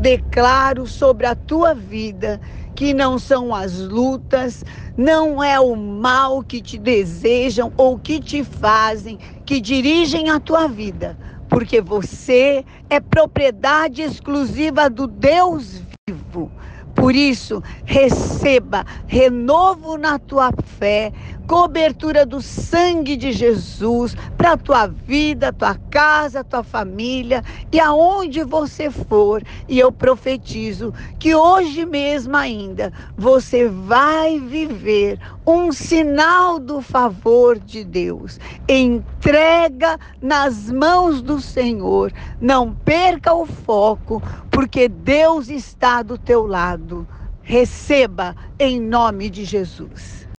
declaro sobre a tua vida que não são as lutas, não é o mal que te desejam ou que te fazem, que dirigem a tua vida, porque você é propriedade exclusiva do Deus vivo. Por isso, receba renovo na tua fé, cobertura do sangue de Jesus para a tua vida, tua casa, tua família e aonde você for. E eu profetizo que hoje mesmo ainda você vai viver um sinal do favor de Deus. Entrega nas mãos do Senhor. Não perca o foco, porque Deus está do teu lado. Receba em nome de Jesus.